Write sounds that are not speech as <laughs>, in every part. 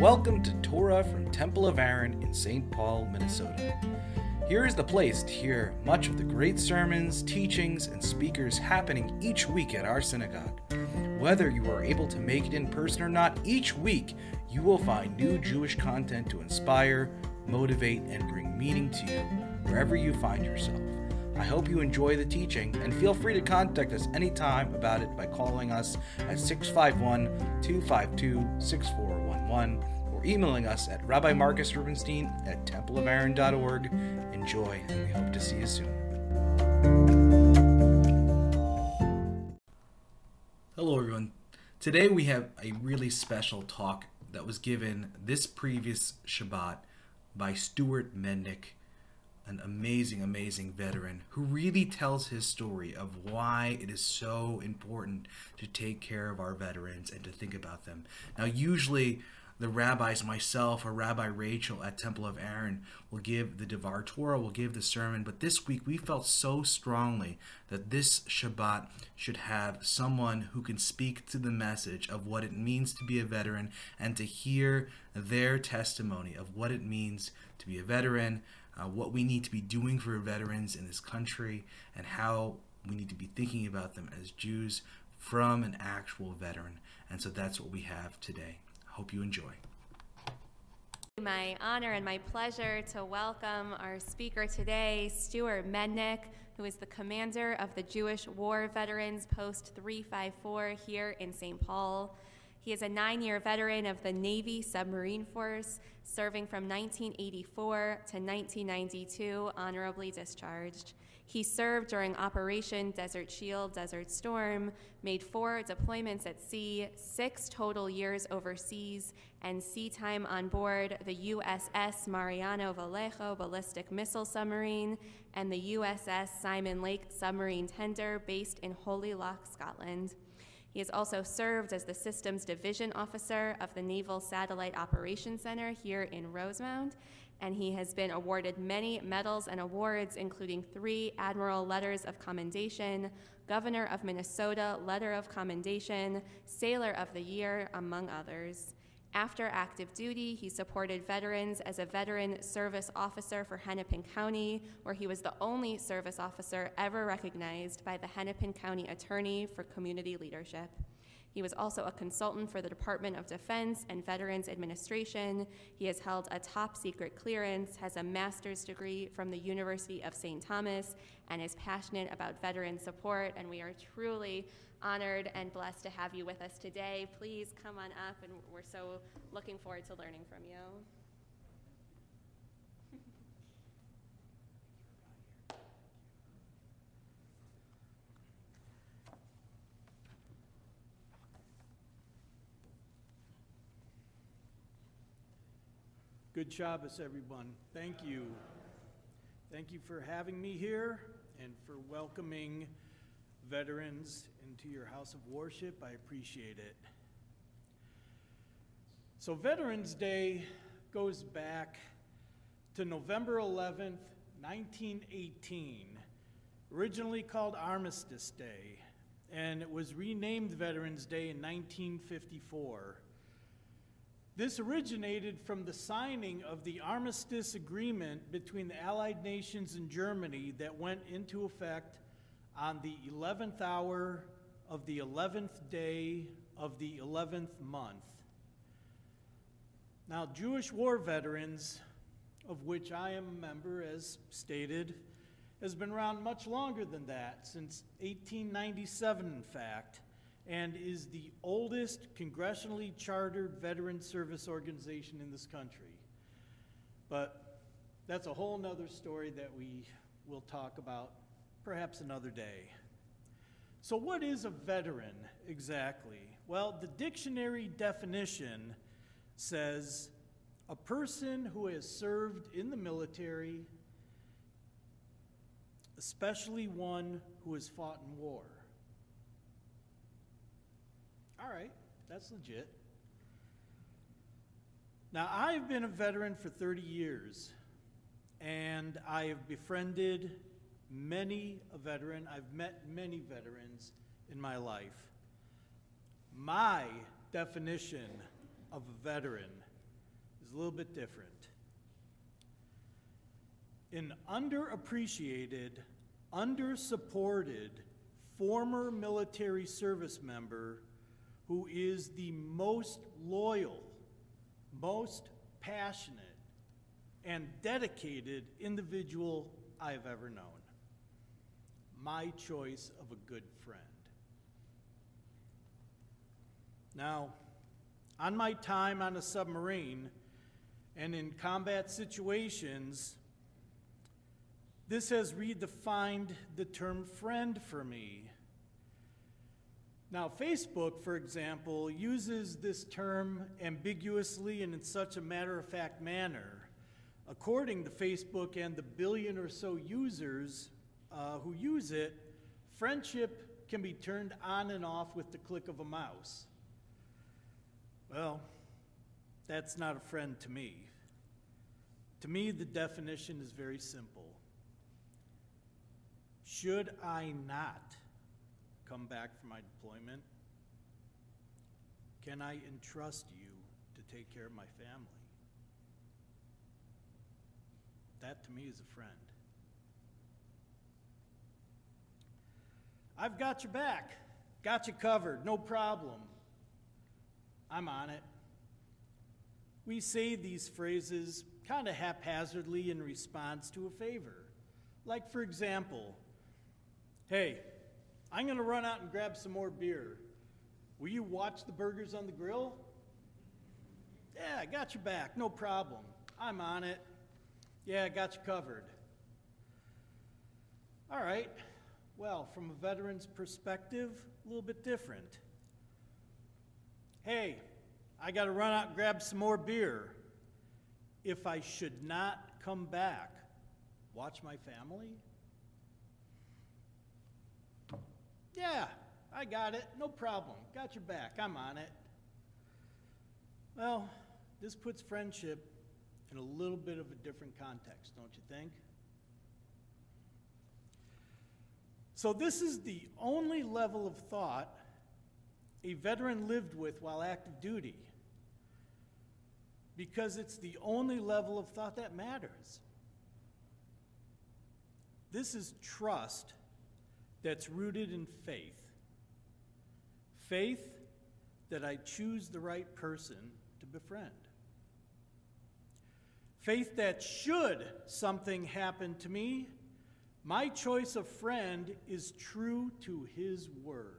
Welcome to Torah from Temple of Aaron in St. Paul, Minnesota. Here is the place to hear much of the great sermons, teachings, and speakers happening each week at our synagogue. Whether you are able to make it in person or not, each week you will find new Jewish content to inspire, motivate, and bring meaning to you wherever you find yourself. I hope you enjoy the teaching and feel free to contact us anytime about it by calling us at 651 252 6411 or emailing us at Rabbi Marcus Rubenstein at templeofaaron.org. Enjoy, and we hope to see you soon. Hello, everyone. Today we have a really special talk that was given this previous Shabbat by Stewart Mednick an amazing, amazing veteran who really tells his story of why it is so important to take care of our veterans and to think about them. Now, usually, the rabbis, myself or Rabbi Rachel at Temple of Aaron, will give the Devar Torah, will give the sermon. But this week we felt so strongly that this Shabbat should have someone who can speak to the message of what it means to be a veteran and to hear their testimony of what it means to be a veteran, uh, what we need to be doing for veterans in this country, and how we need to be thinking about them as Jews from an actual veteran. And so that's what we have today. Hope you enjoy. My honor and my pleasure to welcome our speaker today, Stewart Mednick, who is the commander of the Jewish War Veterans Post 354 here in St. Paul. He is a nine year veteran of the Navy Submarine Force, serving from 1984 to 1992, honorably discharged. He served during Operation Desert Shield, Desert Storm, made four deployments at sea, six total years overseas, and sea time on board the USS Mariano Vallejo ballistic missile submarine and the USS Simon Lake submarine tender based in Holy Loch, Scotland. He has also served as the Systems Division Officer of the Naval Satellite Operations Center here in Rosemount, and he has been awarded many medals and awards, including three Admiral Letters of Commendation, Governor of Minnesota Letter of Commendation, Sailor of the Year, among others. After active duty, he supported veterans as a veteran service officer for Hennepin County, where he was the only service officer ever recognized by the Hennepin County Attorney for Community Leadership. He was also a consultant for the Department of Defense and Veterans Administration. He has held a top secret clearance, has a master's degree from the University of St. Thomas, and is passionate about veteran support. And we are truly honored and blessed to have you with us today. Please come on up, and we're so looking forward to learning from you. Good Shabbos, everyone. Thank you. Thank you for having me here and for welcoming veterans into your house of worship. I appreciate it. So, Veterans Day goes back to November 11th, 1918, originally called Armistice Day, and it was renamed Veterans Day in 1954. This originated from the signing of the Armistice Agreement between the Allied nations and Germany that went into effect on the 11th hour of the 11th day of the 11th month. Now, Jewish war veterans, of which I am a member, as stated, has been around much longer than that, since 1897, in fact, and is the oldest congressionally chartered veteran service organization in this country. But that's a whole nother story that we will talk about perhaps another day. So, what is a veteran exactly? Well, the dictionary definition says a person who has served in the military, especially one who has fought in war. All right, that's legit. Now, I've been a veteran for 30 years, and I have befriended many a veteran. I've met many veterans in my life. My definition of a veteran is a little bit different. An underappreciated, undersupported former military service member who is the most loyal, most passionate, and dedicated individual I've ever known. My choice of a good friend. Now, on my time on a submarine and in combat situations, this has redefined the term friend for me. Now, Facebook, for example, uses this term ambiguously and in such a matter of fact manner. According to Facebook and the billion or so users uh, who use it, friendship can be turned on and off with the click of a mouse. Well, that's not a friend to me. To me, the definition is very simple. Should I not come back from my deployment, can I entrust you to take care of my family? That to me is a friend. I've got your back, got you covered, no problem. I'm on it. We say these phrases kind of haphazardly in response to a favor. Like, for example, hey, I'm going to run out and grab some more beer. Will you watch the burgers on the grill? Yeah, I got your back, no problem. I'm on it. Yeah, I got you covered. All right, well, from a veteran's perspective, a little bit different. Hey, I got to run out and grab some more beer. If I should not come back, watch my family? Yeah, I got it. No problem. Got your back. I'm on it. Well, this puts friendship in a little bit of a different context, don't you think? So, this is the only level of thought a veteran lived with while active duty because it's the only level of thought that matters. This is trust that's rooted in faith. Faith that I choose the right person to befriend. Faith that should something happen to me, my choice of friend is true to his word.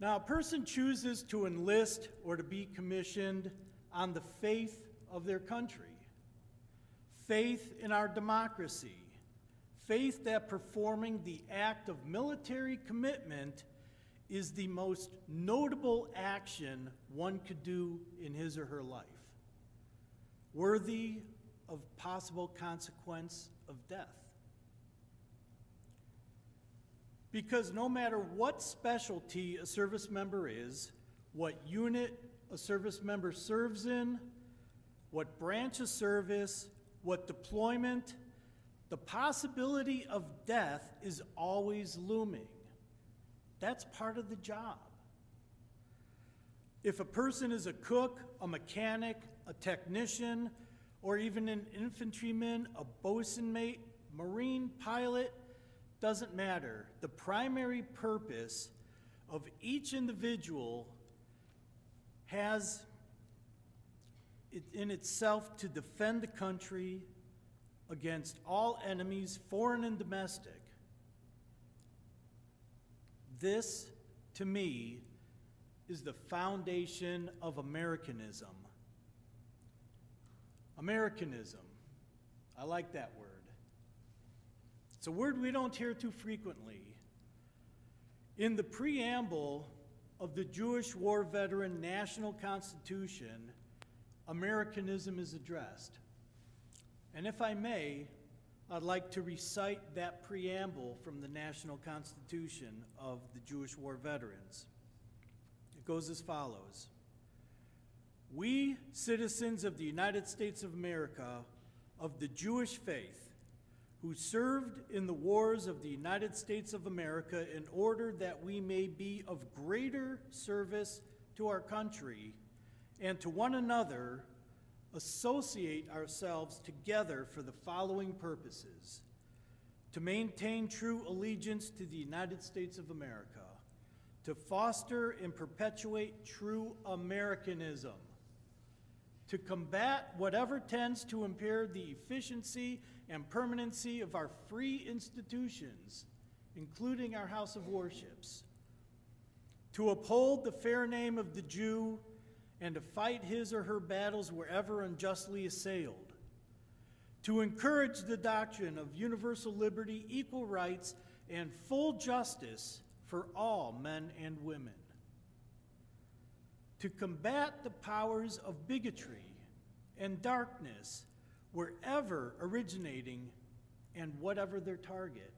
Now, a person chooses to enlist or to be commissioned on the faith of their country, faith in our democracy, faith that performing the act of military commitment is the most notable action one could do in his or her life, worthy of possible consequence of death. Because no matter what specialty a service member is, what unit a service member serves in, what branch of service, what deployment, the possibility of death is always looming. That's part of the job. If a person is a cook, a mechanic, a technician, or even an infantryman, a bosun mate, marine pilot, doesn't matter. The primary purpose of each individual has it in itself to defend the country against all enemies, foreign and domestic. This, to me, is the foundation of Americanism. Americanism. I like that word. It's a word we don't hear too frequently. In the preamble of the Jewish war veteran national constitution, Americanism is addressed. And if I may, I'd like to recite that preamble from the National Constitution of the Jewish War Veterans. It goes as follows We, citizens of the United States of America, of the Jewish faith, who served in the wars of the United States of America in order that we may be of greater service to our country and to one another, associate ourselves together for the following purposes. To maintain true allegiance to the United States of America, to foster and perpetuate true Americanism, to combat whatever tends to impair the efficiency and permanency of our free institutions, including our house of worships, to uphold the fair name of the Jew and to fight his or her battles wherever unjustly assailed, to encourage the doctrine of universal liberty, equal rights, and full justice for all men and women, to combat the powers of bigotry and darkness wherever originating and whatever their target,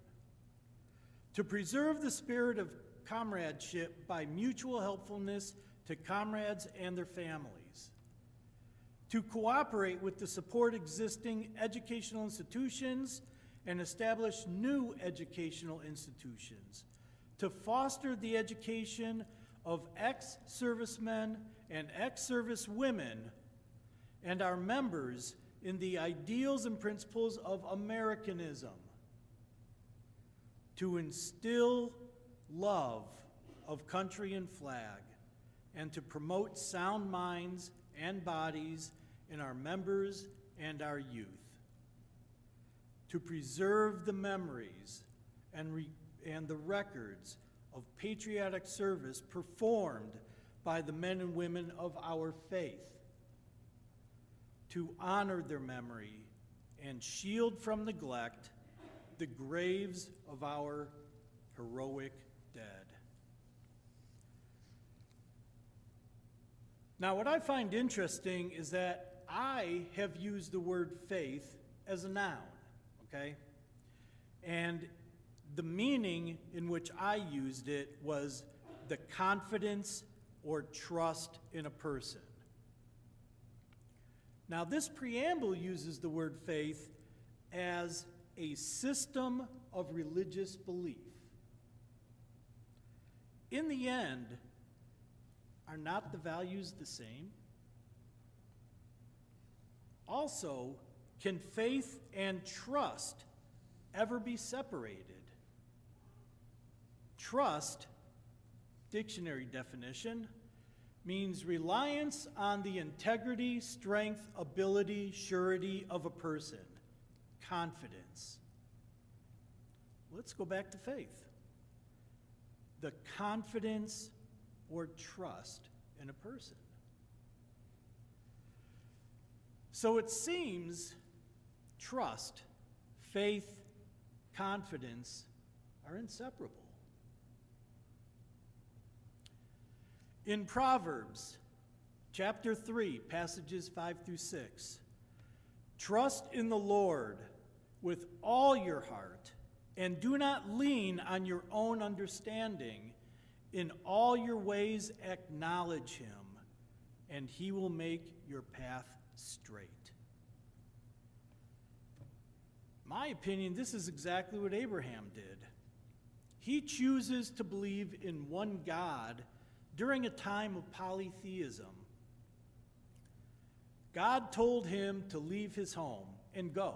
to preserve the spirit of comradeship by mutual helpfulness to comrades and their families, to cooperate with the support existing educational institutions and establish new educational institutions, to foster the education of ex servicemen and ex service women and our members in the ideals and principles of Americanism, to instill love of country and flag, and to promote sound minds and bodies in our members and our youth, to preserve the memories and, re- and the records of patriotic service performed by the men and women of our faith, to honor their memory and shield from neglect the graves of our heroic dead. Now, what I find interesting is that I have used the word faith as a noun, okay? And the meaning in which I used it was the confidence or trust in a person. Now, this preamble uses the word faith as a system of religious belief. In the end, are not the values the same? Also, can faith and trust ever be separated? Trust, dictionary definition, means reliance on the integrity, strength, ability, surety of a person, confidence. Let's go back to faith. The confidence or trust in a person. So it seems trust, faith, confidence are inseparable. In Proverbs chapter 3, passages 5 through 6, trust in the Lord with all your heart and do not lean on your own understanding. In all your ways, acknowledge him, and he will make your path straight. My opinion, this is exactly what Abraham did. He chooses to believe in one God during a time of polytheism. God told him to leave his home and go.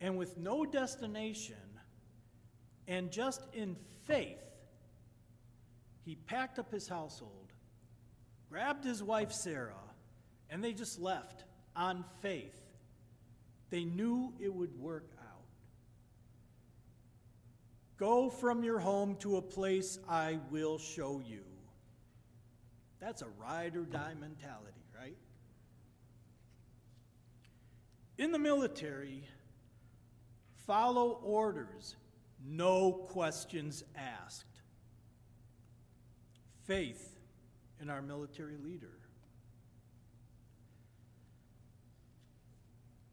And with no destination, and just in faith, he packed up his household, grabbed his wife Sarah, and they just left on faith. They knew it would work out. Go from your home to a place I will show you. That's a ride or die mentality, right? In the military, follow orders, no questions asked faith in our military leader.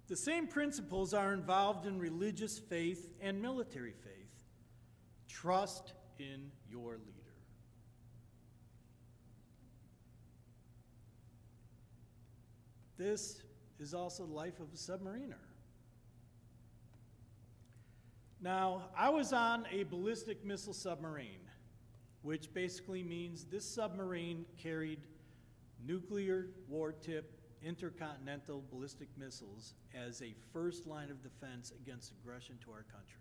The same principles are involved in religious faith and military faith. Trust in your leader. This is also the life of a submariner. Now, I was on a ballistic missile submarine which basically means this submarine carried nuclear war tip intercontinental ballistic missiles as a first line of defense against aggression to our country.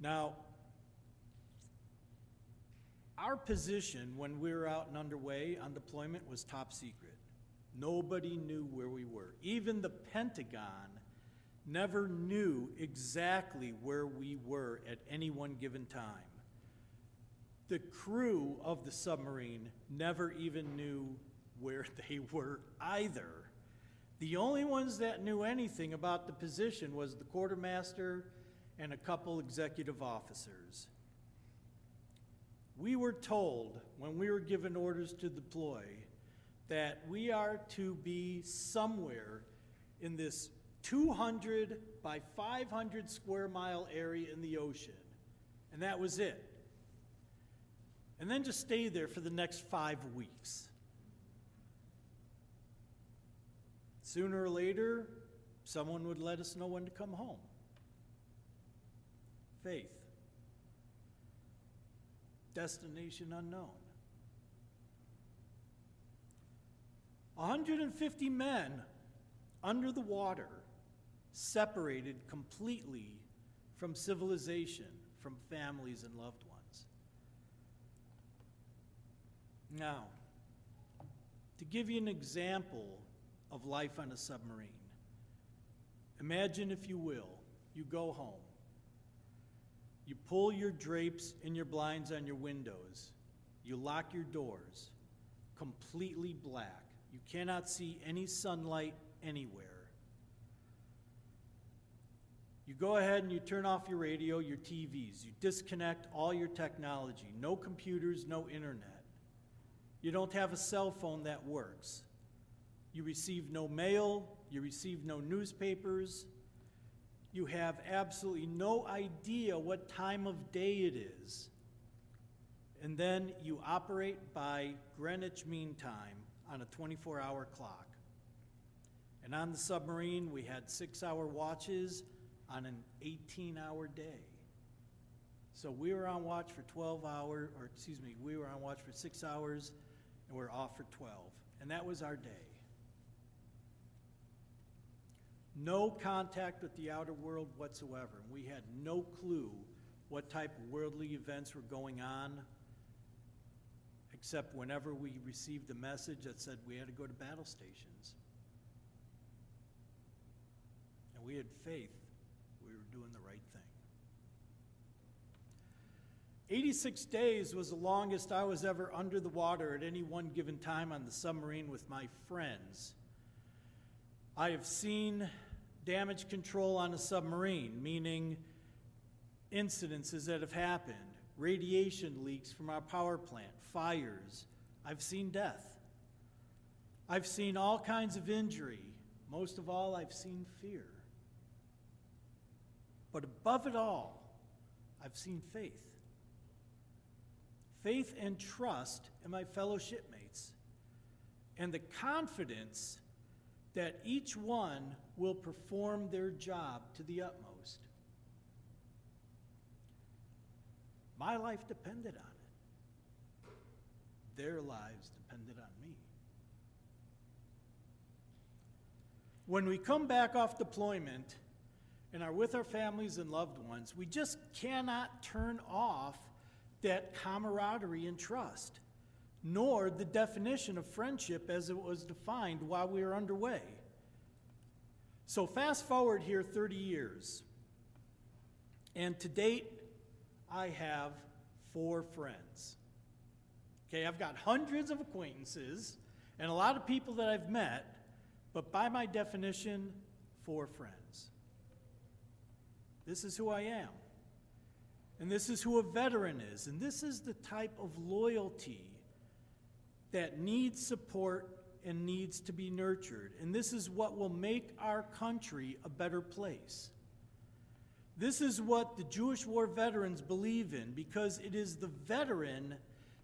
Now, our position when we were out and underway on deployment was top secret. Nobody knew where we were. Even the Pentagon never knew exactly where we were at any one given time. The crew of the submarine never even knew where <laughs> they were either. The only ones that knew anything about the position was the quartermaster and a couple executive officers. We were told when we were given orders to deploy that we are to be somewhere in this 200 by 500 square mile area in the ocean. And that was it. And then just stay there for the next five weeks. Sooner or later, someone would let us know when to come home. Faith. Destination unknown. 150 men under the water, separated completely from civilization, from families and loved ones. Now, to give you an example of life on a submarine, imagine, if you will, you go home. You pull your drapes and your blinds on your windows. You lock your doors, completely black. You cannot see any sunlight anywhere. You go ahead and you turn off your radio, your TVs. You disconnect all your technology. No computers, no internet. You don't have a cell phone that works. You receive no mail. You receive no newspapers. You have absolutely no idea what time of day it is. And then you operate by Greenwich Mean Time on a 24 hour clock. And on the submarine, we had six hour watches on an 18 hour day. So we were on watch for 12 hours, or excuse me, we were on watch for six hours and we are off for 12. And that was our day. No contact with the outer world whatsoever. We had no clue what type of worldly events were going on, except whenever we received a message that said we had to go to battle stations. And we had faith we were doing the right thing. 86 days was the longest I was ever under the water at any one given time on the submarine with my friends. I have seen damage control on a submarine, meaning incidences that have happened, radiation leaks from our power plant, fires. I've seen death. I've seen all kinds of injury. Most of all, I've seen fear. But above it all, I've seen faith. Faith and trust in my fellow shipmates, and the confidence that each one will perform their job to the utmost. My life depended on it. Their lives depended on me. When we come back off deployment and are with our families and loved ones, we just cannot turn off that camaraderie and trust nor the definition of friendship as it was defined while we were underway. So, fast forward here 30 years, and to date, I have four friends. Okay, I've got hundreds of acquaintances and a lot of people that I've met, but by my definition, four friends. This is who I am. And this is who a veteran is. And this is the type of loyalty that needs support and needs to be nurtured. And this is what will make our country a better place. This is what the Jewish war veterans believe in because it is the veteran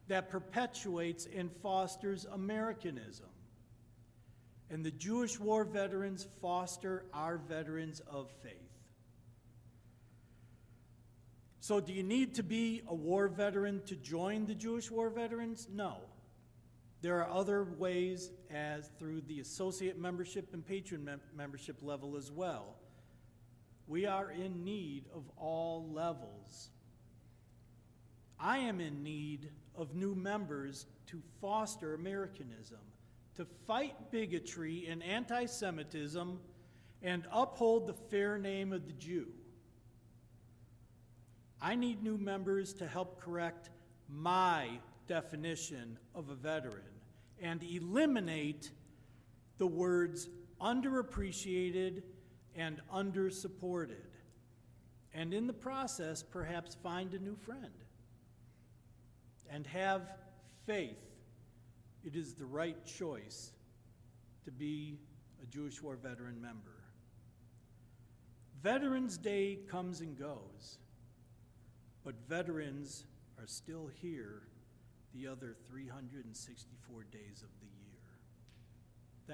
that perpetuates and fosters Americanism. And the Jewish war veterans foster our veterans of faith. So, do you need to be a war veteran to join the Jewish War Veterans? No. There are other ways, as through the associate membership and patron mem- membership level as well. We are in need of all levels. I am in need of new members to foster Americanism, to fight bigotry and anti Semitism, and uphold the fair name of the Jew. I need new members to help correct my definition of a veteran and eliminate the words underappreciated and undersupported. And in the process, perhaps find a new friend. And have faith it is the right choice to be a Jewish War veteran member. Veterans Day comes and goes. But veterans are still here the other 364 days of.